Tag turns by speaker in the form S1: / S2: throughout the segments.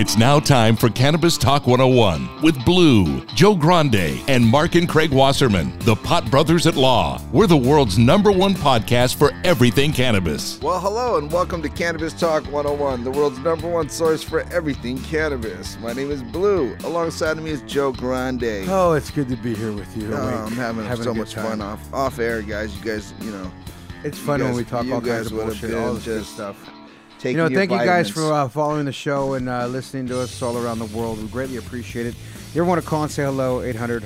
S1: It's now time for Cannabis Talk 101 with Blue, Joe Grande, and Mark and Craig Wasserman, the Pot Brothers at Law. We're the world's number one podcast for everything cannabis.
S2: Well, hello and welcome to Cannabis Talk 101, the world's number one source for everything cannabis. My name is Blue. Alongside of me is Joe Grande.
S3: Oh, it's good to be here with you.
S2: Oh, I'm having,
S3: having
S2: so much
S3: time.
S2: fun off off air, guys. You guys, you know,
S3: It's
S2: you
S3: fun when we talk
S2: you
S3: all kinds of bullshit, all
S2: been
S3: this good stuff. You know, thank you guys for uh, following the show and uh, listening to us all around the world. We greatly appreciate it. If You ever want to call and say hello? 800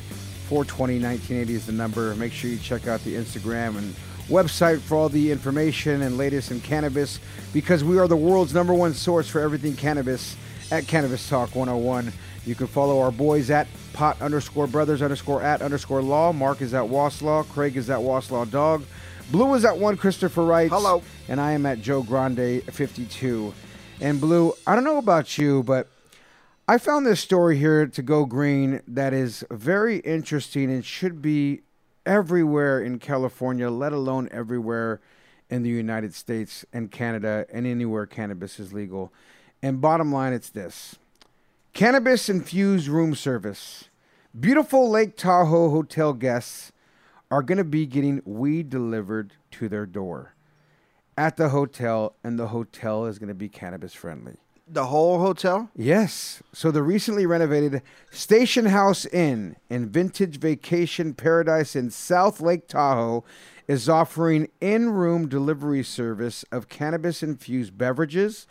S3: 420 1980 is the number. Make sure you check out the Instagram and website for all the information and latest in cannabis because we are the world's number one source for everything cannabis at Cannabis Talk 101. You can follow our boys at pot underscore brothers underscore at underscore law. Mark is at Waslaw. Craig is at Waslaw Dog. Blue is at one Christopher Wright.
S2: Hello.
S3: And I am at Joe Grande 52. And Blue, I don't know about you, but I found this story here to go green that is very interesting and should be everywhere in California, let alone everywhere in the United States and Canada and anywhere cannabis is legal. And bottom line, it's this cannabis infused room service. Beautiful Lake Tahoe hotel guests are going to be getting weed delivered to their door at the hotel, and the hotel is going to be cannabis friendly.
S2: the whole hotel.
S3: Yes. So the recently renovated Station House Inn in Vintage Vacation Paradise in South Lake Tahoe is offering in room delivery service of cannabis infused beverages,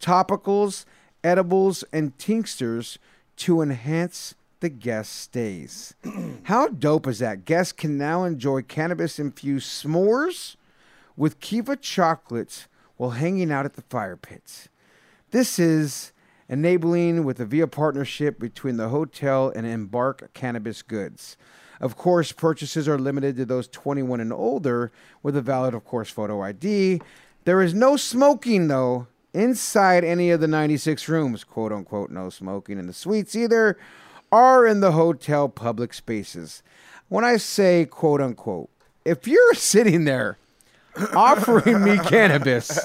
S3: topicals, edibles, and tinctures to enhance the guest stays. How dope is that? Guests can now enjoy cannabis infused s'mores with Kiva chocolates while hanging out at the fire pits. This is enabling with a via partnership between the hotel and Embark Cannabis Goods. Of course, purchases are limited to those 21 and older with a valid, of course, photo ID. There is no smoking, though, inside any of the 96 rooms. Quote unquote, no smoking in the suites either, or in the hotel public spaces. When I say quote unquote, if you're sitting there offering me cannabis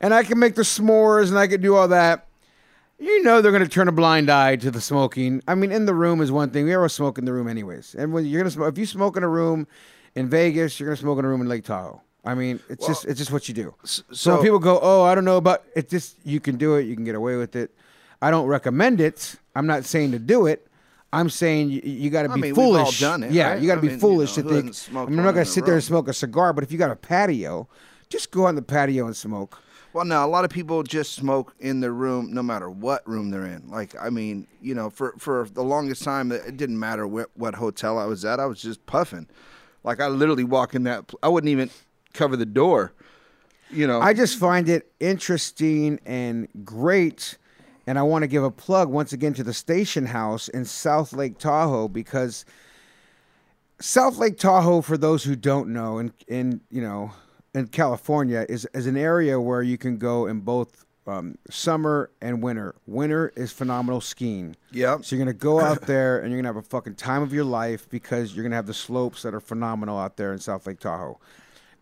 S3: and I can make the s'mores and I can do all that. You know they're going to turn a blind eye to the smoking. I mean, in the room is one thing. We ever smoke in the room, anyways. And when you're going to smoke, if you smoke in a room in Vegas, you're going to smoke in a room in Lake Tahoe. I mean, it's just it's just what you do. So,
S2: so-
S3: people go, "Oh, I don't know about it," just you can do it. You can get away with it. I don't recommend it. I'm not saying to do it. I'm saying you, you got to
S2: I
S3: be
S2: mean,
S3: foolish.
S2: done it,
S3: yeah,
S2: right?
S3: you got to be
S2: mean, you
S3: foolish
S2: know,
S3: to think. I mean, I'm not going to sit there and smoke a cigar, but if you got a patio, just go on the patio and smoke.
S2: Well, now a lot of people just smoke in their room, no matter what room they're in. Like, I mean, you know, for for the longest time, it didn't matter what what hotel I was at. I was just puffing. Like, I literally walk in that. I wouldn't even cover the door. You know,
S3: I just find it interesting and great. And I want to give a plug once again to the station house in South Lake Tahoe because South Lake Tahoe, for those who don't know, in, in you know, in California, is, is an area where you can go in both um, summer and winter. Winter is phenomenal skiing.
S2: Yep.
S3: So you're gonna go out there and you're gonna have a fucking time of your life because you're gonna have the slopes that are phenomenal out there in South Lake Tahoe.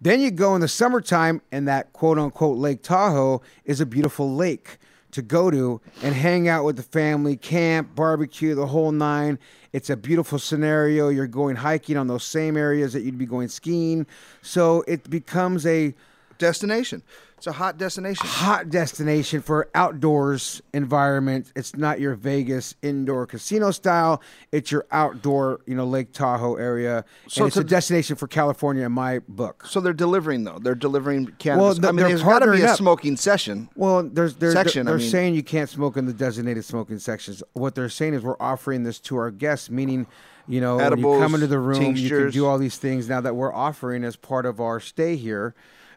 S3: Then you go in the summertime, and that quote unquote Lake Tahoe is a beautiful lake to go to and hang out with the family, camp, barbecue, the whole nine. It's a beautiful scenario. You're going hiking on those same areas that you'd be going skiing. So it becomes a
S2: Destination. It's a hot destination.
S3: hot destination for outdoors environment. It's not your Vegas indoor casino style. It's your outdoor, you know, Lake Tahoe area.
S2: So
S3: and it's
S2: to-
S3: a destination for California in my book.
S2: So they're delivering though. They're delivering cannabis.
S3: Well, th-
S2: I mean,
S3: they're
S2: there's got to be a
S3: up.
S2: smoking session.
S3: Well, there's they're,
S2: Section,
S3: they're, they're
S2: mean-
S3: saying you can't smoke in the designated smoking sections. What they're saying is we're offering this to our guests, meaning, you know, when you come into the room, you can do all these things now that we're offering as part of our stay here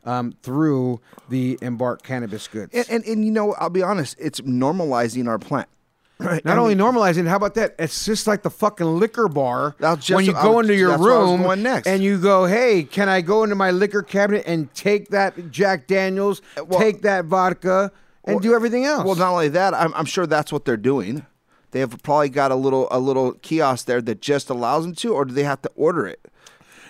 S3: um, through the Embark Cannabis Goods.
S2: And, and and you know, I'll be honest, it's normalizing our plant. Right.
S3: Not only normalizing, how about that? It's just like the fucking liquor bar
S2: just-
S3: when you go into your
S2: that's where I was
S3: room
S2: next.
S3: and you go, "Hey, can I go into my liquor cabinet and take that Jack Daniels,
S2: well-
S3: take that vodka, and
S2: Well,
S3: do everything else?"
S2: Well, not only that, I'm, I'm sure that's what they're doing. They have probably got a little a little kiosk there that just allows them to, or do they have to order it?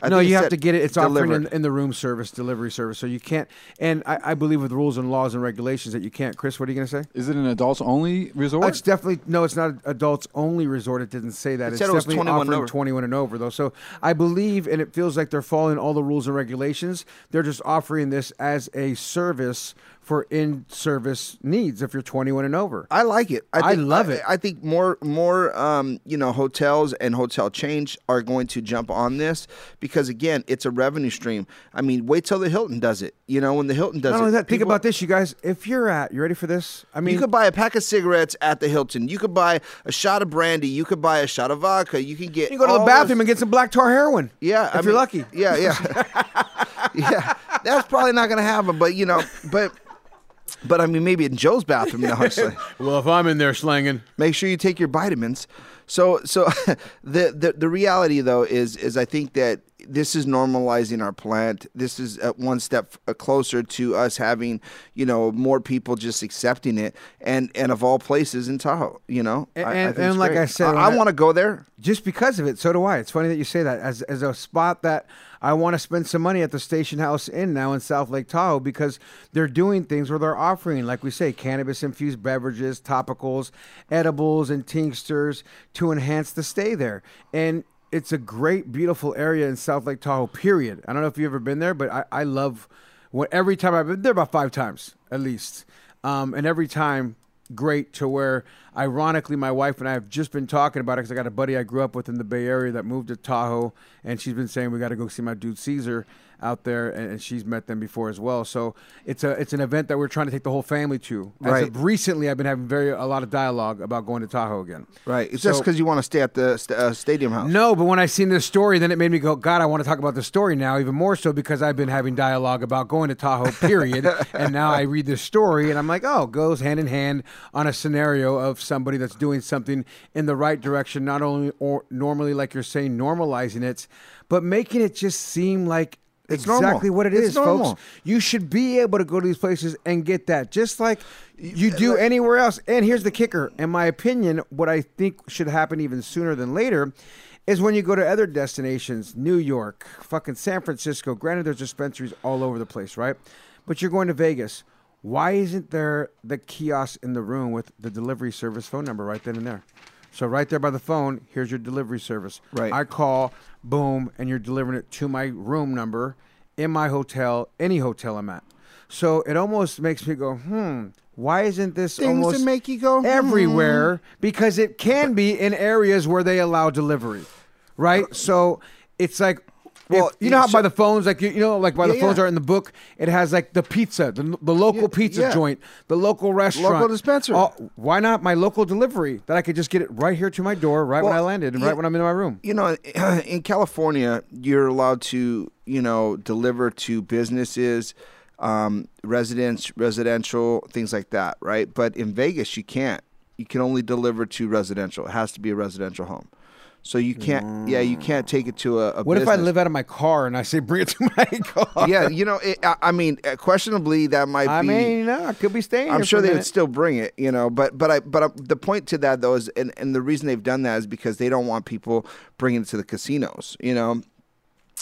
S2: I
S3: no, you have to get it. It's offered in, in the room service, delivery service. So you can't. And I, I believe with rules and laws and regulations that you can't. Chris, what are you going to say?
S4: Is it an adults only resort?
S3: It's definitely no. It's not an adults only resort. It didn't say that.
S2: It
S3: it's
S2: said it was
S3: definitely
S2: 21 and over.
S3: 21 and over though. So I believe, and it feels like they're following all the rules and regulations. They're just offering this as a service for in-service needs if you're 21 and over.
S2: I like it.
S3: I
S2: think,
S3: love it.
S2: I, think more more um, you know hotels and hotel chains are going to jump on this because again, it's a revenue stream. I mean, wait till the Hilton does it. You know, when the Hilton does
S3: Not
S2: it,
S3: only that, think about this, you guys. If you're at, you ready for this? I mean,
S2: you could buy a pack of cigarettes at the Hilton. You could buy a shot of brandy. You could buy a shot of vodka. You can get
S3: you go to the bathroom
S2: those-
S3: and get some black tar heroin.
S2: Yeah,
S3: if
S2: I
S3: you're
S2: mean,
S3: lucky.
S2: Yeah, yeah, yeah. That's probably not going to happen. But you know, but but I mean, maybe in Joe's bathroom. It's like,
S3: Well, if I'm in there slanging,
S2: make sure you take your vitamins. So so the, the the reality though is is I think that this is normalizing our plant. This is uh, one step uh, closer to us having you know more people just accepting it and and of all places in Tahoe. You know,
S3: And-
S2: I-
S3: and- like. I said,
S2: I,
S3: I-
S2: want to go there.
S3: just because of it, so do I. It's funny that you say that as as a spot that I want to spend some money at the Station House Inn now in South Lake Tahoe because they're doing things where they're offering, like we say, cannabis infused beverages, topicals, edibles, and tinctures to enhance the stay there. And it's a great, beautiful area in South Lake Tahoe. Period. I don't know if you've ever been there, but I, I love. What every time I've been there about five times at least, um, and every time great to where ironically my wife and I have just been talking about it because I got a buddy I grew up with in the Bay Area that moved to Tahoe and she's been saying we got to go see my dude Caesar out there and, she's met them before as well so it's a it's an event that we're trying to take the whole family to As
S2: Right.
S3: of recently I've been having very a lot of dialogue about going to Tahoe again
S2: Right. It's
S3: So-
S2: just because you want to stay at the st- uh, stadium house.
S3: no, but when I seen this story, then it made me go, God, I want to talk about the story now, even more so because I've been having dialogue about going to Tahoe, period. and now I read this story and I'm like, oh, it goes hand in hand on a scenario of somebody that's doing something in the right direction, not only or normally, like you're saying, normalizing it, but making it just seem like
S2: It's normal.
S3: exactly what it is,
S2: It's normal.
S3: folks. You should be able to go to these places and get that, just like you do anywhere else. And here's the kicker: in my opinion, what I think should happen even sooner than later is when you go to other destinations, New York, fucking San Francisco. Granted, there's dispensaries all over the place, right? But you're going to Vegas. Why isn't there the kiosk in the room with the delivery service phone number right then and there? So right there by the phone, here's your delivery service.
S2: Right.
S3: I call, boom, and you're delivering it to my room number in my hotel, any hotel I'm at. So it almost makes me go, hmm, why isn't this
S2: Things
S3: almost
S2: that make you go, hmm.
S3: everywhere? Because it can be in areas where they allow delivery, right? So it's like.
S2: Well,
S3: you know how by the phones, like you, you know, like by the
S2: Yeah,
S3: phones
S2: yeah.
S3: are in the book, it has like the pizza, the, the local
S2: Yeah,
S3: pizza
S2: yeah.
S3: joint, the local restaurant,
S2: dispensary.
S3: Oh, why not my local delivery that I could just get it right here to my door, right when I
S2: Well,
S3: landed, and
S2: yeah.
S3: right when I'm in my room?
S2: You know, in California, you're allowed to, you know, deliver to businesses, um, residents, residential, things like that, right? But in Vegas, you can't. You can only deliver to residential. It has to be a residential home. So you can't, yeah, you can't take it to a. a
S3: What if I live out of my car and I say bring it to my car?
S2: yeah, you know, it, I, I mean, uh, questionably that might
S3: I
S2: be.
S3: mean, no, I could be staying.
S2: I'm sure they would still bring it, you know. But but I but I, the point to that though is, and, and the reason they've done that is because they don't want people bringing it to the casinos, you know.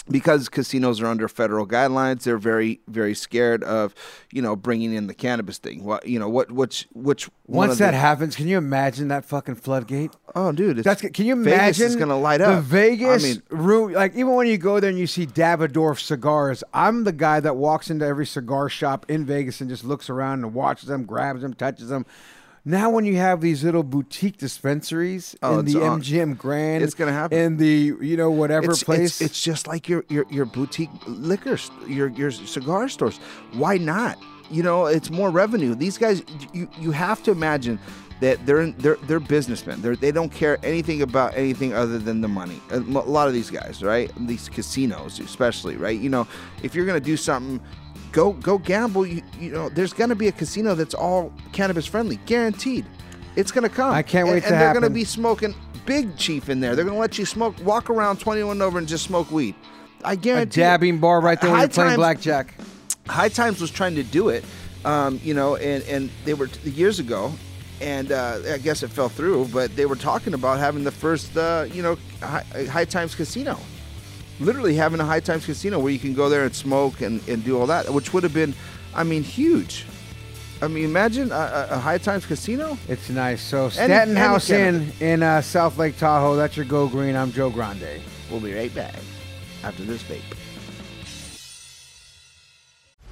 S2: Because casinos are under federal guidelines, they're very very scared of, you know, bringing in the cannabis thing. What you know, what which which
S3: Once that
S2: the,
S3: happens, can you imagine that fucking floodgate?
S2: oh dude, it's,
S3: That's can you imagine?
S2: Vegas is gonna light up. the.
S3: Vegas
S2: I mean,
S3: room. Like even when you go there and you see Davidoff cigars, I'm the guy that walks into every cigar shop in Vegas and just looks around and watches them, grabs them, touches them. Now, when you have these little boutique dispensaries
S2: Oh,
S3: in the
S2: on.
S3: MGM Grand,
S2: It's gonna happen.
S3: in the you know whatever
S2: it's,
S3: place.
S2: It's, it's just like your your your boutique liquor, st- your your cigar stores. Why not? You know, it's more revenue. These guys, you you have to imagine that they're they're they're businessmen. They're, they don't care anything about anything other than the money. A lot of these guys, right? These casinos, especially, right? You know, if you're gonna do something. Go go gamble. You, you know, there's gonna be a casino that's all cannabis friendly, guaranteed. It's gonna come.
S3: I can't wait
S2: And-
S3: wait
S2: and,
S3: to
S2: they're gonna be smoking big chief in there. They're gonna let you smoke, walk around 21 over and just smoke weed. I guarantee. A
S3: dabbing bar right there when you're playing
S2: Times-
S3: blackjack.
S2: High Times was trying to do it, um, you know, and and they were years ago, and uh, I guess it fell through. But they were talking about having the first, uh, you know, high, High Times casino. Literally having a High Times casino where you can go there and smoke and, and do all that, which would have been, I mean, huge. I mean, imagine a, a- High Times casino.
S3: It's nice. So Staten
S2: any
S3: House Inn in uh, South Lake Tahoe. That's your Go Green. I'm Joe Grande.
S2: We'll be right back after this vape.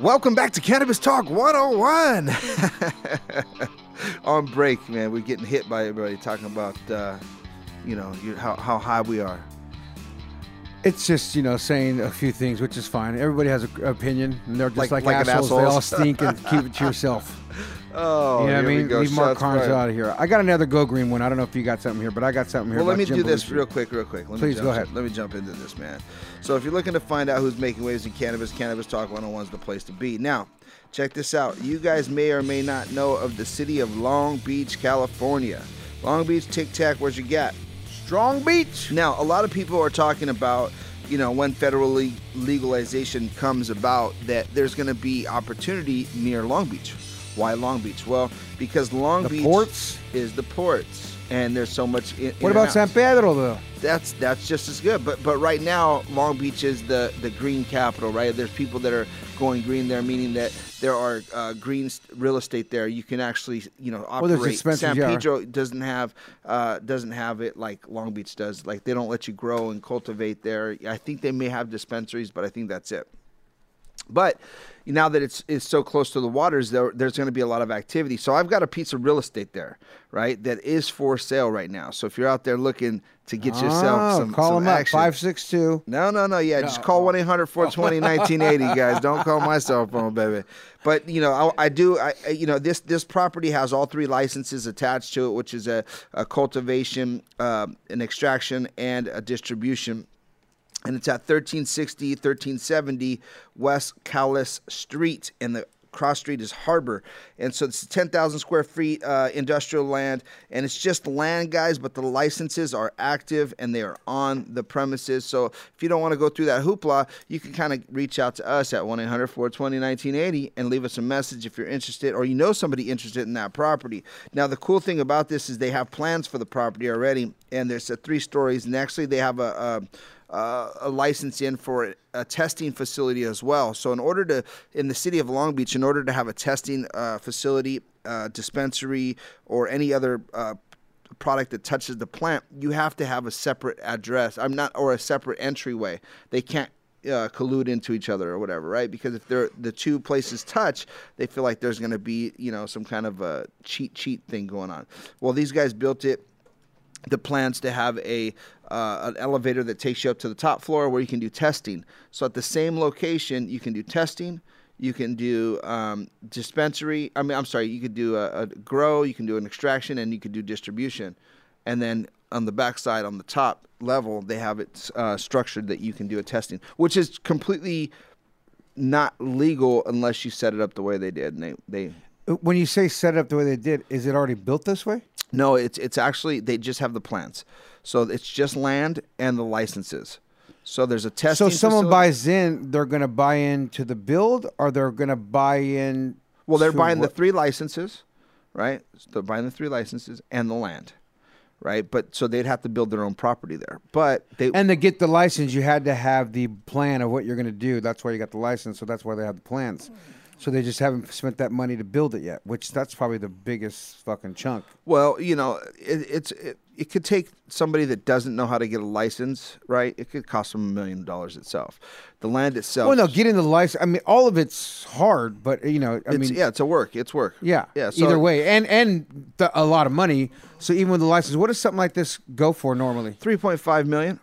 S2: Welcome back to Cannabis Talk 101. On break, man, we're getting hit by everybody talking about, uh, you know, you, how, how high we are.
S3: It's just you know saying a few things, which is fine. Everybody has an opinion, and they're just
S2: Like-
S3: like,
S2: like
S3: assholes. They all stink, and keep it to yourself.
S2: Oh,
S3: you know what I mean? Leave Mark Carnes
S2: fired.
S3: out of here. I got another Go Green one. I don't know if you got something here, but I got something here.
S2: Well, let me
S3: Jim
S2: do this real quick, real quick. Let
S3: Please, go ahead.
S2: Let me jump into this, man. So, if you're looking to find out who's making waves in cannabis, Cannabis Talk 101 is the place to be. Now, check this out. You guys may or may not know of the city of Long Beach, California. Long Beach, Tic Tac, where's your gat?
S3: Strong Beach.
S2: Now, a lot of people are talking about, you know, when federally legalization comes about, that there's going to be opportunity near Long Beach. Why Long Beach? Well, because Long
S3: The
S2: Beach
S3: ports?
S2: is the ports, and there's so much. In, in
S3: What
S2: and
S3: about
S2: out.
S3: San Pedro though?
S2: That's that's just as good. But but right now, Long Beach is the the green capital, right? There's people that are going green there, meaning that there are uh, green real estate there. You can actually you know
S3: there's
S2: operate.
S3: dispensaries,
S2: San. Pedro doesn't have uh, doesn't have it like Long Beach does. Like they don't let you grow and cultivate there. I think they may have dispensaries, but I think that's it. But now that it's it's so close to the waters, there, there's going to be a lot of activity. So I've got a piece of real estate there, right? That is for sale right now. So if you're out there looking to get yourself
S3: Oh,
S2: some,
S3: call
S2: some
S3: them up.
S2: action,
S3: Five six two.
S2: no, no, no. Yeah, just call 1 800 420 1980, guys. Don't call my cell phone, baby. But, you know, I, I do, I, you know, this this property has all three licenses attached to it, which is a, a cultivation, um, an extraction, and a distribution. And it's at 1360, 1370 West Callis Street. And the cross street is Harbor. And so it's 10,000 square feet uh, industrial land. And it's just land, guys, but the licenses are active and they are on the premises. So if you don't want to go through that hoopla, you can kind of reach out to us at 1 800 420 1980 and leave us a message if you're interested or you know somebody interested in that property. Now, the cool thing about this is they have plans for the property already. And there's uh, three stories. And actually, they have a, a uh, a license in for a testing facility as well. So, in order to, in the city of Long Beach, in order to have a testing uh, facility, uh, dispensary, or any other uh, product that touches the plant, you have to have a separate address. I'm not, or a separate entryway. They can't. Uh, collude into each other or whatever, right? Because if they're the two places touch, they feel like there's going to be, you know, some kind of a cheat cheat thing going on. Well, these guys built it the plans to have a uh, an elevator that takes you up to the top floor where you can do testing. So at the same location, you can do testing. You can do um, dispensary. I mean, I'm sorry. You could do a, a grow. You can do an extraction, and you could do distribution. And then on the backside, on the top level, they have it uh, structured that you can do a testing, which is completely not legal unless you set it up the way they did. And they they
S3: When you say set it up the way they did, is it already built this way?
S2: No, it's it's actually they just have the plans. So it's just land and the licenses. So there's a test.
S3: So someone
S2: facility-
S3: buys in, they're going to buy into the build, or they're going to buy in.
S2: Well, they're buying the three licenses, right? So they're buying the three licenses and the land, right? But so they'd have to build their own property there. But they
S3: And to get the license, you had to have the plan of what you're going to do. That's why you got the license. So that's why they have the plans. So they just haven't spent that money to build it yet, which that's probably the biggest fucking chunk.
S2: Well, you know, it, it's it, it could take somebody that doesn't know how to get a license, right? It could cost them a million dollars itself. The land itself.
S3: Well, no, getting the license. I mean, all of it's hard, but you know, I
S2: it's,
S3: mean,
S2: yeah, it's a work. It's work.
S3: yeah,
S2: yeah. So,
S3: either way, and and the, a lot of money. So even with the license, what does something like this go for normally?
S2: three point five million.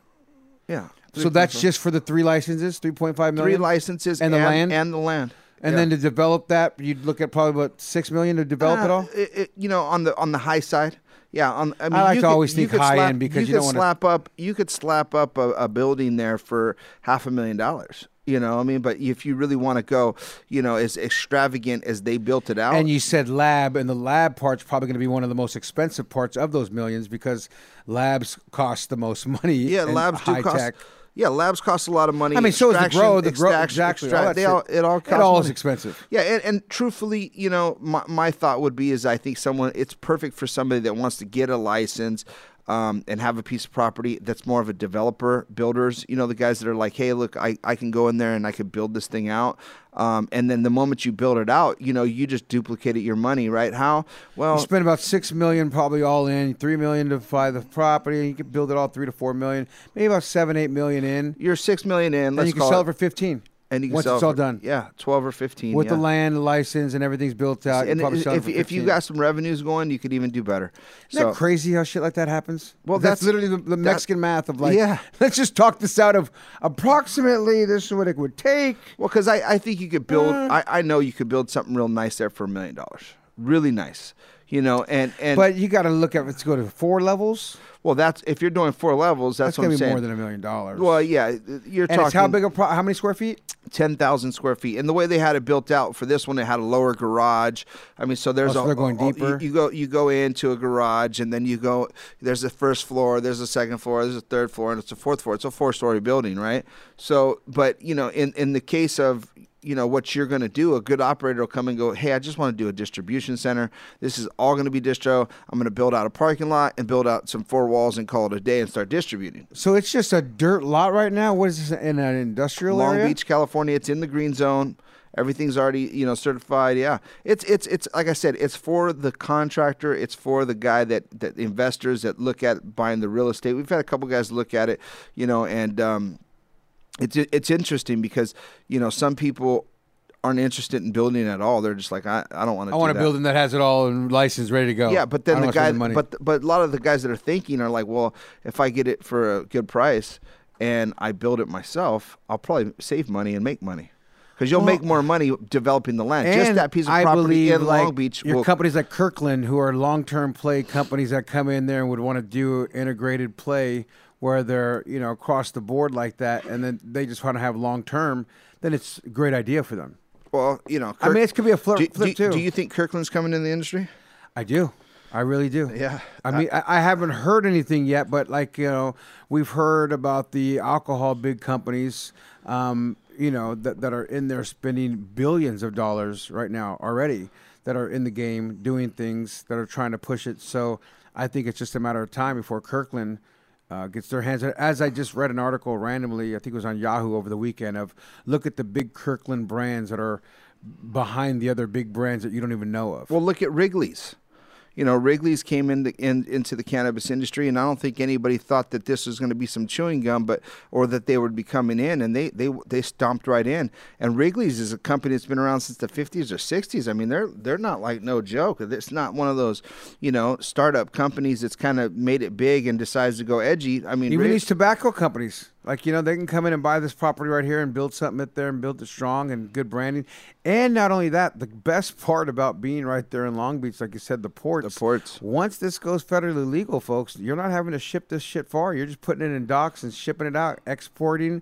S2: Yeah.
S3: So that's just for the three licenses, three point five
S2: three
S3: million,
S2: licenses
S3: And the land?
S2: and the land.
S3: And
S2: Yeah.
S3: then to develop that, you'd look at probably about six million to develop it
S2: Uh,
S3: all.
S2: it- it- you know, on the on the high side. Yeah, on, I, mean,
S3: like
S2: you
S3: to
S2: could-
S3: always think high
S2: slap,
S3: end because
S2: you,
S3: you
S2: could
S3: don't wanna-
S2: slap up. You could slap up a, a building there for half a million dollars. You know, I mean, but if you really want to go, you know, as extravagant as they built it out,
S3: And you said lab, and the lab part's probably going to be one of the most expensive parts of those millions because labs cost the most money.
S2: yeah, labs do cost.
S3: tech.
S2: Yeah, labs cost a lot of money.
S3: I mean, so is the grow, the grow, exactly. all
S2: extract-
S3: that
S2: they all, it all
S3: it
S2: costs
S3: all is expensive.
S2: Yeah, and, and truthfully, you know, my, my thought would be is I think someone it's perfect for somebody that wants to get a license um, and have a piece of property that's more of a developer, builders. You know, the guys that are like, hey, look, I, I can go in there and I could build this thing out. Um, and then the moment you build it out, you know, you just duplicated your money, right? How? Well,
S3: You spend about six million probably all in, three million to buy the property, and you can build it all three to four million, maybe about seven, eight million in.
S2: you're six million in. Let's
S3: you can sell
S2: it
S3: for fifteen.
S2: And you can
S3: Once
S2: sell
S3: it's all
S2: for-
S3: done.
S2: Yeah, twelve or fifteen
S3: with
S2: yeah.
S3: the land the license and everything's built out. you
S2: And
S3: probably
S2: if,
S3: sell it
S2: if,
S3: for
S2: if you
S3: 15.
S2: got some revenues going, you could even do better.
S3: Isn't that crazy how shit like that happens?
S2: Well,
S3: that's,
S2: that's-
S3: literally the, the Mexican math of like,
S2: Yeah.
S3: let's just talk this out of approximately this is what it would take.
S2: Well, because I, I think you could build.
S3: Uh.
S2: I, I know you could build something real nice there for a million dollars. Really nice, you know. And and
S3: But you got to look at let's go to four levels.
S2: Well, that's if you're doing four levels. That's,
S3: That's,
S2: what I'm
S3: be
S2: saying.
S3: more than a million dollars.
S2: well, yeah, you're
S3: and
S2: talking
S3: it's how big a pro- how many square feet?
S2: ten thousand square feet. And the way they had it built out for this one, it had a lower garage. I mean, so there's
S3: Oh, so
S2: a,
S3: they're going
S2: a-
S3: deeper?
S2: You, you go you go into a garage, and then you go. There's a first floor. There's a second floor. There's a third floor, and it's a fourth floor. It's a four story building, right? So, but you know, in in the case of you know what you're going to do a good operator will come and go hey i just want to do a distribution center this is all going to be distro i'm going to build out a parking lot and build out some four walls and call it a day and start distributing
S3: So it's just a dirt lot right now. What is this in an industrial
S2: Long
S3: area?
S2: Beach, California. It's in the green zone. Everything's already, you know, certified. Yeah, it's it's it's like I said, it's for the contractor. It's for the guy that that investors that look at buying the real estate. We've had a couple guys look at it, you know, and um, it's it's interesting because you know some people aren't interested in building at all. They're just like, I, I don't want to.
S3: I want a building that has it all and licensed, ready to go.
S2: Yeah, but then the guy,
S3: money.
S2: but but a lot of the guys that are thinking are like, well, if I get it for a good price and I build it myself, I'll probably save money and make money. Because you'll
S3: Well,
S2: make more money developing the land. Just that piece of
S3: I
S2: property in
S3: like,
S2: Long Beach.
S3: Your
S2: will,
S3: companies like Kirkland, who are long-term play companies that come in there and would want to do integrated play, where they're you know across the board like that, and then they just want to have long-term. Then it's a great idea for them.
S2: well, you know,
S3: I mean, it could be a flip-
S2: do,
S3: flip
S2: do-
S3: too.
S2: Do you think Kirkland's coming in the industry?
S3: I do. I really do.
S2: Yeah.
S3: I mean, I, I haven't heard anything yet, but like you know, we've heard about the alcohol big companies, um, you know, that that are in there spending billions of dollars right now already, that are in the game doing things that are trying to push it. So I think it's just a matter of time before Kirkland. Uh, gets their hands as I just read an article randomly, I think it was on Yahoo over the weekend of look at the big Kirkland brands that are behind the other big brands that you don't even know of.
S2: Well, look at Wrigley's. You know, Wrigley's came in, the, in into the cannabis industry, and I don't think anybody thought that this was going to be some chewing gum, but or that they would be coming in, and they they they stomped right in. And Wrigley's is a company that's been around since the 50s or 60s. I mean, they're they're not like no joke. It's not one of those, you know, startup companies that's kind of made it big and decides to go edgy. I mean,
S3: Even
S2: Wrig-
S3: these tobacco companies, like you know, they can come in and buy this property right here and build something up there and build it strong and good branding. And not only that, the best part about being right there in Long Beach, like you said, the ports.
S2: The ports.
S3: Once this goes federally legal, folks, you're not having to ship this shit far. You're just putting it in docks and shipping it out, exporting.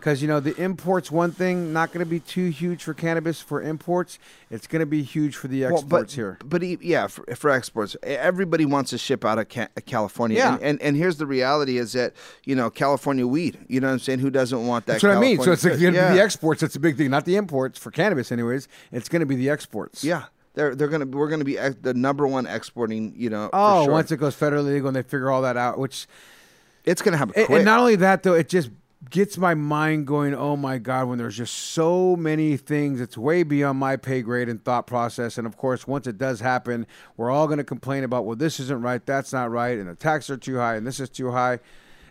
S3: Because you know the imports, one thing, not going to be too huge for cannabis for imports. It's going to be huge for the
S2: Well,
S3: exports
S2: but,
S3: here.
S2: But e- yeah, for, for exports, everybody wants to ship out of ca- California.
S3: Yeah.
S2: And, and and here's the reality: is that you know California weed. You know what I'm saying? Who doesn't want that?
S3: That's what I mean. So it's like
S2: kush?
S3: going to
S2: yeah.
S3: be the exports. That's a big thing, not the imports for cannabis, anyways. It's going to be the exports.
S2: Yeah, they're they're gonna we're gonna be ex- the number one exporting. You know. for
S3: Oh,
S2: sure.
S3: once it goes federally legal and they figure all that out, which
S2: it's gonna happen quick.
S3: and not only that though, it just gets my mind going. Oh my god, when there's just so many things, it's way beyond my pay grade and thought process. And of course, once it does happen, we're all going to complain about well, this isn't right, that's not right, and the taxes are too high, and this is too high.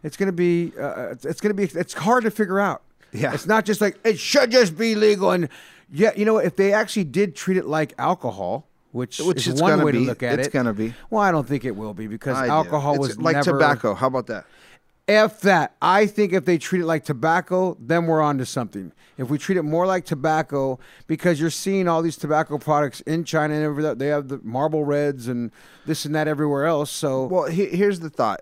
S3: It's going to be, uh, it's, going to be, it's hard to figure out.
S2: Yeah.
S3: it's not just like it should just be legal. And yeah, you know, if they actually did treat it like alcohol. Which,
S2: Which
S3: is one way to look at
S2: It's
S3: it.
S2: It's gonna be.
S3: Well, I don't think it will be because
S2: I
S3: alcohol was
S2: like
S3: never,
S2: tobacco. How about that?
S3: F that. I think if they treat it like tobacco, then we're on to something. If we treat it more like tobacco, because you're seeing all these tobacco products in China and everywhere, they have the Marlboro Reds and this and that everywhere else. So
S2: Well, he, here's the thought: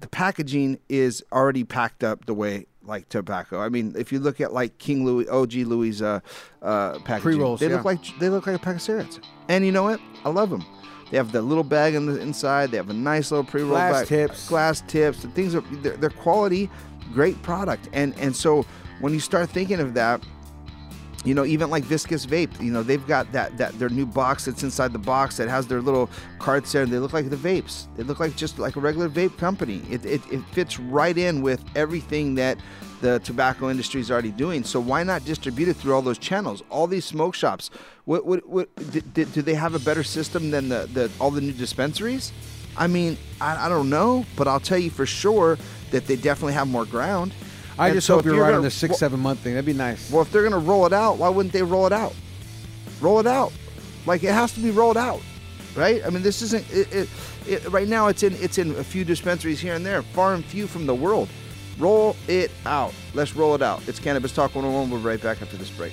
S2: the packaging is already packed up the way like tobacco. I mean, if you look at like King Louis, OG Louis uh, uh, packaging,
S3: Pre-rolls,
S2: they
S3: yeah.
S2: look like they look like a pack of cigarettes. And you know what? I love them. They have the little bag on the inside. They have a nice little pre-roll
S3: Glass
S2: bag,
S3: tips.
S2: glass tips. The things are they're, they're quality, great product. And and so when you start thinking of that, you know, even like Viscous Vape, you know, they've got that that their new box that's inside the box that has their little carts there, and they look like the vapes. They look like just like a regular vape company. It it, it fits right in with everything that the tobacco industry is already doing. So why not distribute it through all those channels? All these smoke shops. What what, what did, do they have a better system than the, the all the new dispensaries? I mean, I, I don't know, but I'll tell you for sure that they definitely have more ground.
S3: I
S2: And
S3: just
S2: so
S3: hope you're
S2: you're
S3: right
S2: gonna-
S3: on the six,
S2: well-
S3: seven month thing. That'd be nice.
S2: Well, if they're gonna roll it out, why wouldn't they roll it out? Roll it out, like it has to be rolled out, right? I mean, this isn't it, it, it, right now. It's in it's in a few dispensaries here and there, far and few from the world. Roll it out. Let's roll it out. It's Cannabis Talk 101. We'll be right back after this break.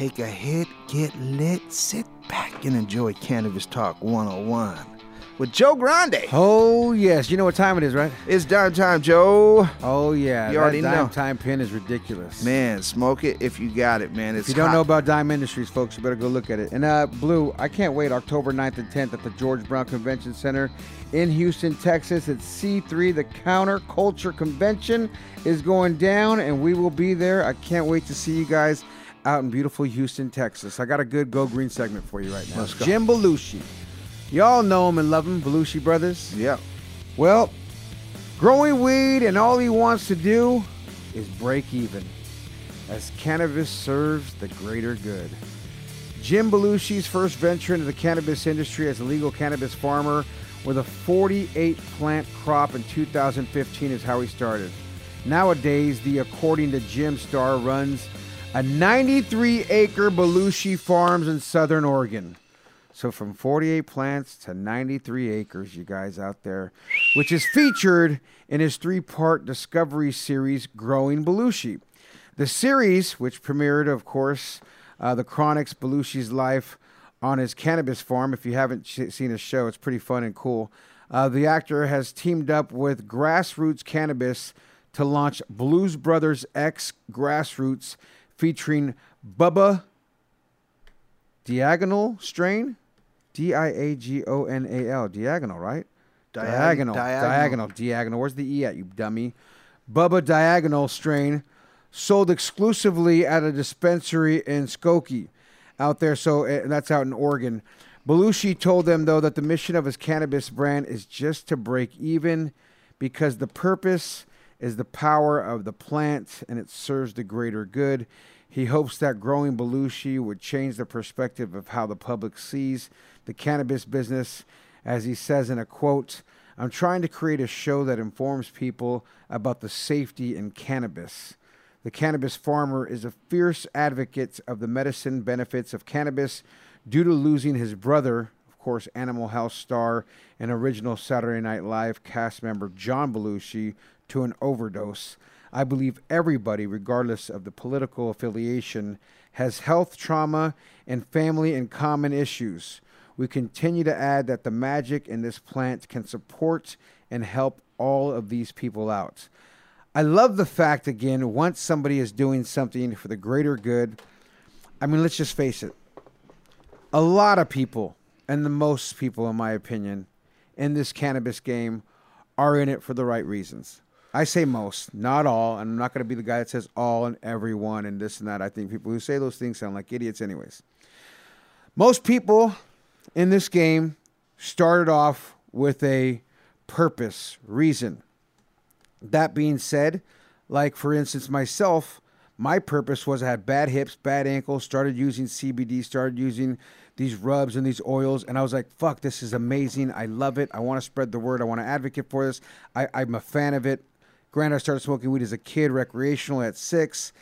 S2: Take a hit, get lit, sit back and enjoy Cannabis Talk 101 with Joe Grande.
S3: Oh yes, you know what time it is, right?
S2: It's dime time, Joe.
S3: Oh yeah,
S2: You already
S3: dime
S2: know.
S3: time pin is ridiculous.
S2: Man, smoke it if you got it, man. It's
S3: If you don't know about Dime Industries, folks, you better go look at it. And uh, Blue, I can't wait. October 9th and 10th at the George Brown Convention Center in Houston, Texas. It's C3. The Counter Culture Convention is going down, and we will be there. I can't wait to see you guys out in beautiful Houston, Texas. I got a good Go Green segment for you right now.
S2: Let's go.
S3: Jim Belushi. Y'all know him and love him, Belushi Brothers.
S2: Yeah.
S3: Well, growing weed and all he wants to do is break even as cannabis serves the greater good. Jim Belushi's first venture into the cannabis industry as a legal cannabis farmer with a 48 plant crop in 2015 is how he started. Nowadays, the According to Jim Star runs a 93 acre Belushi Farms in southern Oregon. So from 48 plants to 93 acres, you guys out there, which is featured in his three-part Discovery series, Growing Belushi. The series, which premiered, of course, uh, the Chronics Belushi's life on his cannabis farm. If you haven't sh- seen his show, it's pretty fun and cool. Uh, the actor has teamed up with Grassroots Cannabis to launch Blues Brothers X Grassroots, featuring Bubba Diagonal strain, D I A G O N A L, diagonal, right?
S2: Diag-
S3: diagonal,
S2: diagonal.
S3: diagonal, diagonal. Where's the E at, you dummy? Bubba Diagonal strain, sold exclusively at a dispensary in Skokie, out there. So uh, that's out in Oregon. Belushi told them though that the mission of his cannabis brand is just to break even, because the purpose is the power of the plant and it serves the greater good. He hopes that growing Belushi would change the perspective of how the public sees the cannabis business. As he says in a quote, I'm trying to create a show that informs people about the safety in cannabis. The cannabis farmer is a fierce advocate of the medicine benefits of cannabis due to losing his brother, of course, Animal House star and original Saturday Night Live cast member John Belushi, to an overdose. I believe everybody, regardless of the political affiliation, has health trauma and family and common issues. We continue to add that the magic in this plant can support and help all of these people out. I love the fact, again, once somebody is doing something for the greater good, I mean, let's just face it. A lot of people, and the most people, in my opinion, in this cannabis game are in it for the right reasons. I say most, not all, and I'm not going to be the guy that says all and everyone and this and that. I think people who say those things sound like idiots, anyways. Most people in this game started off with a purpose, reason. That being said, like for instance, myself, my purpose was I had bad hips, bad ankles, started using CBD, started using these rubs and these oils, and I was like, fuck, this is amazing. I love it. I want to spread the word. I want to advocate for this. I, I'm a fan of it. Granted, I started smoking weed as a kid, recreational at six,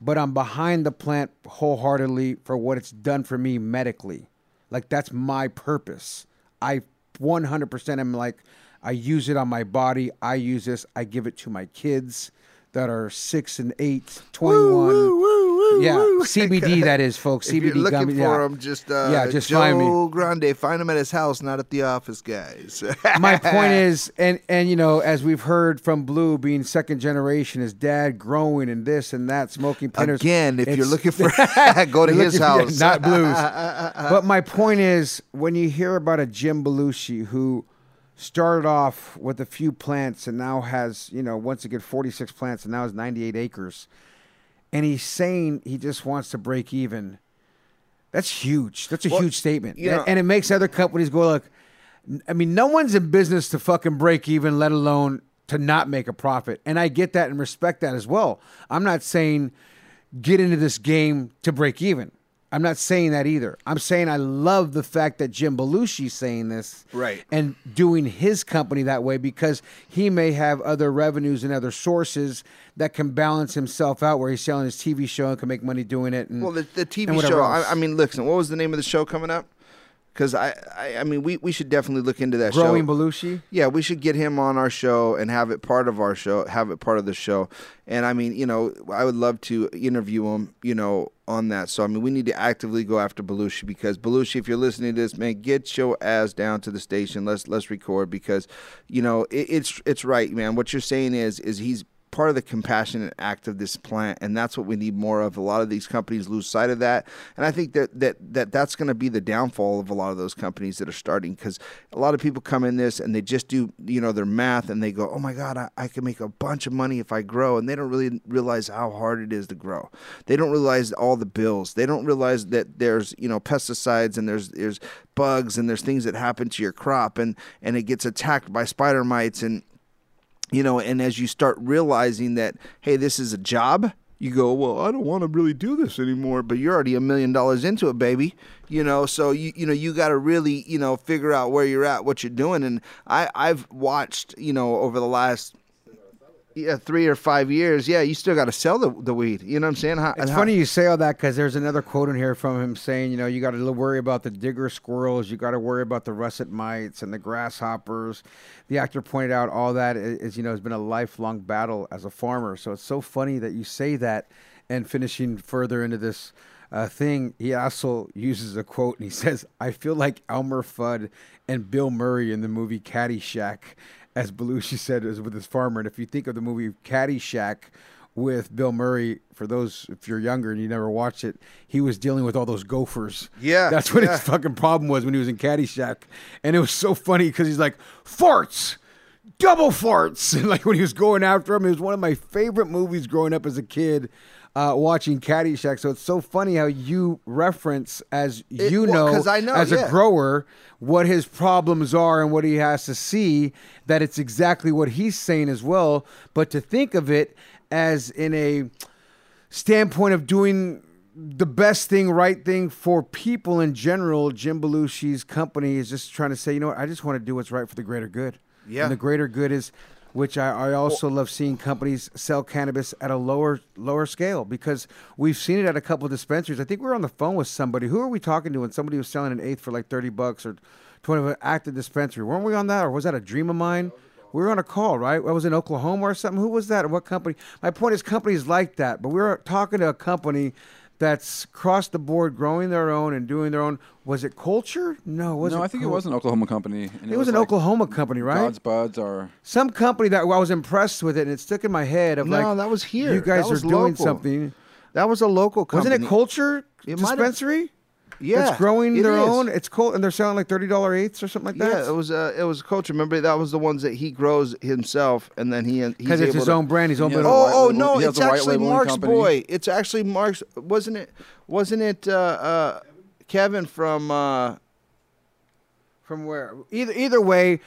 S3: but I'm behind the plant wholeheartedly for what it's done for me medically. Like, that's my purpose. I 100% am like, I use it on my body. I use this. I give it to my kids that are six and eight, 21.
S2: Woo, woo, woo,
S3: yeah,
S2: woo.
S3: CBD that is, folks.
S2: If
S3: CBD
S2: you're looking
S3: gummy.
S2: for
S3: yeah.
S2: him, just uh,
S3: Yeah, just
S2: Joe
S3: find me.
S2: Grande. Find him at his house, not at the office, guys.
S3: my point is, and and you know, as we've heard from Blue, being second generation, his dad growing and this and that, smoking printers.
S2: Again, if you're looking for, go to his
S3: looking for-
S2: house.
S3: not Blues. but my point is, when you hear about a Jim Belushi who started off with a few plants and now has, you know, once again 46 plants and now has 98 acres, and he's saying he just wants to break even. That's huge. That's a
S2: Well,
S3: huge statement,
S2: you
S3: and,
S2: know-
S3: and it makes other companies go like, I mean, no one's in business to fucking break even, let alone to not make a profit. And I get that and respect that as well. I'm not saying get into this game to break even. I'm not saying that either. I'm saying I love the fact that Jim Belushi's saying this,
S2: Right.
S3: and doing his company that way because he may have other revenues and other sources that can balance himself out, where he's selling his TV show and can make money doing it. And,
S2: Well, the, the TV show. I, I mean, listen. What was the name of the show coming up? Because I, I, I mean, we, we should definitely look into that
S3: growing
S2: show.
S3: Belushi.
S2: Yeah, we should get him on our show and have it part of our show, have it part of the show. And I mean, you know, I would love to interview him, you know, on that. So I mean, we need to actively go after Belushi because Belushi, if you're listening to this, man, get your ass down to the station. Let's let's record because, you know, it, it's it's right, man. What you're saying is is he's part of the compassionate act of this plant and that's what we need more of. A lot of these companies lose sight of that and i think that that, that that's going to be the downfall of a lot of those companies that are starting because a lot of people come in this and they just do you know their math and they go oh my god I, I can make a bunch of money if i grow and they don't really realize how hard it is to grow. They don't realize all the bills. They don't realize that there's you know pesticides and there's there's bugs and there's things that happen to your crop and and it gets attacked by spider mites and you know, and as you start realizing that, hey, this is a job, you go, well, I don't want to really do this anymore, but you're already a million dollars into it, baby. You know, so you you know you got to really you know figure out where you're at, what you're doing, and I I've watched you know over the last yeah three or five years, yeah, you still got to sell the the weed. You know what I'm saying? How,
S3: It's
S2: how-
S3: funny you say all that because there's another quote in here from him saying, you know, you got to worry about the digger squirrels, you got to worry about the russet mites and the grasshoppers. The actor pointed out all that is, you know, has been a lifelong battle as a farmer. So it's so funny that you say that. And finishing further into this uh, thing, he also uses a quote and he says, "I feel like Elmer Fudd and Bill Murray in the movie Caddyshack." As Belushi said, is with his farmer. And if you think of the movie Caddyshack, with Bill Murray. For those, if you're younger and you never watched it, he was dealing with all those gophers.
S2: Yeah,
S3: that's what
S2: yeah.
S3: his fucking problem was when he was in Caddyshack, and it was so funny because he's like farts, double farts, and like when he was going after him, it was one of my favorite movies growing up as a kid. Uh, watching Caddyshack, so it's so funny how you reference as
S2: It-
S3: you
S2: well,
S3: know,
S2: I know,
S3: as
S2: yeah.
S3: a grower what his problems are and what he has to see. That it's exactly what he's saying as well. But to think of it as in a standpoint of doing the best thing, right thing for people in general, Jim Belushi's company is just trying to say, you know what, I just want to do what's right for the greater good.
S2: Yeah.
S3: And the greater good is which I, I also love seeing companies sell cannabis at a lower lower scale because we've seen it at a couple of dispensaries. I think we were on the phone with somebody. Who are we talking to? And somebody was selling an eighth for like thirty bucks or twenty an active dispensary. Weren't we on that, or was that a dream of mine? We were on a call, right? I was in Oklahoma or something. Who was that? What company? My point is, companies like that. But we were talking to a company that's across the board growing their own and doing their own. Was it culture? No, was
S5: no,
S3: it
S5: I think it was an Oklahoma company. and
S3: It was an
S5: like
S3: Oklahoma company, right?
S5: God's Buds or
S3: Some company that I was impressed with it, and it stuck in my head. Of
S2: No,
S3: like,
S2: that was here.
S3: You guys are doing
S2: local.
S3: something.
S2: That was a local company.
S3: Wasn't it Culture
S2: It might have-
S3: Dispensary?
S2: Yeah,
S3: that's growing their
S2: is.
S3: own. It's cool, and they're selling like thirty dollar eighths or something like that.
S2: Yeah, it was uh, it was a culture. Remember that was the ones that he grows himself, and then he
S3: because
S2: he's
S3: it's his
S2: to-
S3: own brand. He's
S5: Yeah.
S3: open.
S5: a
S2: Oh,
S5: white
S2: oh no! It's actually Mark's
S5: company.
S2: boy. It's actually Mark's. Wasn't it? Wasn't it uh, uh, Kevin from? Uh,
S3: From where? Either either way,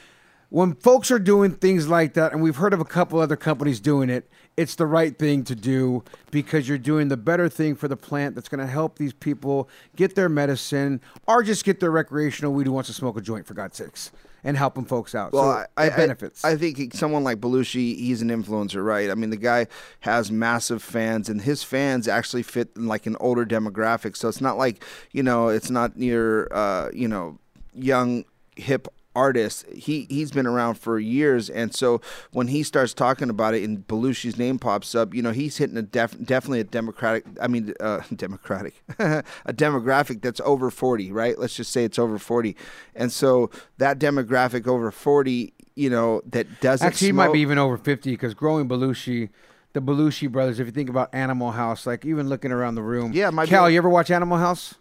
S3: when folks are doing things like that, and we've heard of a couple other companies doing it, it's the right thing to do because you're doing the better thing for the plant that's going to help these people get their medicine or just get their recreational weed who wants to smoke a joint for God's sakes and helping folks out.
S2: well,
S3: so
S2: I,
S3: it
S2: I-
S3: benefits.
S2: I, think someone like Belushi, he's an influencer, right? I mean, the guy has massive fans, and his fans actually fit in like an older demographic. So it's not like you know, it's not near uh, you know, young hip artists. He he's been around for years, and so when he starts talking about it, and Belushi's name pops up, you know, he's hitting a def, definitely a democratic. I mean, uh, democratic, a demographic that's over forty, right? Let's just say it's over forty, and so that demographic over forty, you know, that doesn't
S3: Actually, he might be even over 50 because growing Belushi, the Belushi brothers, if you think about Animal House, like even looking around the room.
S2: Yeah, my might be-
S3: Cal, you ever watch Animal House?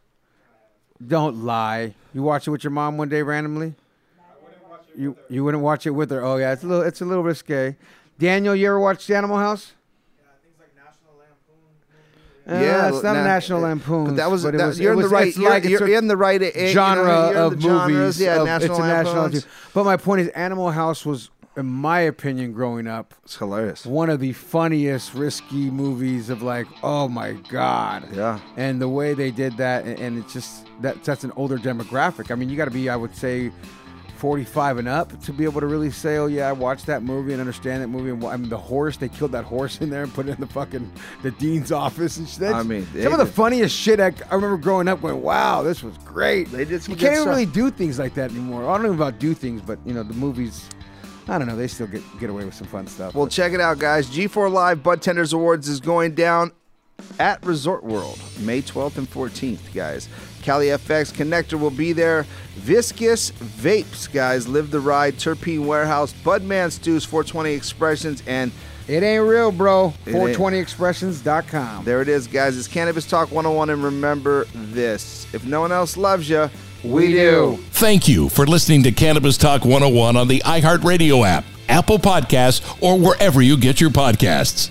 S3: Don't lie. You watch it with your mom one day randomly? You you wouldn't watch it with her. Oh yeah, it's a little it's a little risque. Daniel, you ever watched Animal House? Uh,
S2: Yeah,
S3: it's not a National Lampoon.
S2: But that was,
S3: but
S2: that,
S3: was
S2: you're in the right. You're,
S3: like- it's
S2: you're in the right a- you know,
S3: genre
S2: you're in
S3: of
S2: the genres,
S3: movies.
S2: Yeah,
S3: of-
S2: National
S3: it's a national. But my point is, Animal House was, in my opinion, growing up,
S2: It's hilarious.
S3: one of the funniest risky movies of like oh my god
S2: Yeah.
S3: and the way they did that and, and it's just that that's an older demographic i mean you got to be i would say 45 and up to be able to really say oh yeah i watched that movie and understand that movie and i mean the horse they killed that horse in there and put it in the fucking the dean's office and shit.
S2: I mean,
S3: some of the funniest shit I, I remember growing up going wow this was great
S2: They did some
S3: you can't really do things like that anymore i don't know about do things but you know the movies I don't know. They still get get away with some fun stuff.
S2: Well, check it out, guys. G4 Live Bud Tenders Awards is going down at Resort World May 12th and 14th, guys. Cali FX Connector will be there. Viscous Vapes, guys. Live the Ride. Terpene Warehouse. Budman Stews. 420 Expressions. And
S3: It ain't real, bro.
S2: It ain't.
S3: 420expressions.com.
S2: there it is, guys. It's Cannabis Talk 101. And remember this if no one else loves you, we, do.
S1: Thank you for listening to Cannabis Talk 101 on the iHeartRadio app, Apple Podcasts, or wherever you get your podcasts.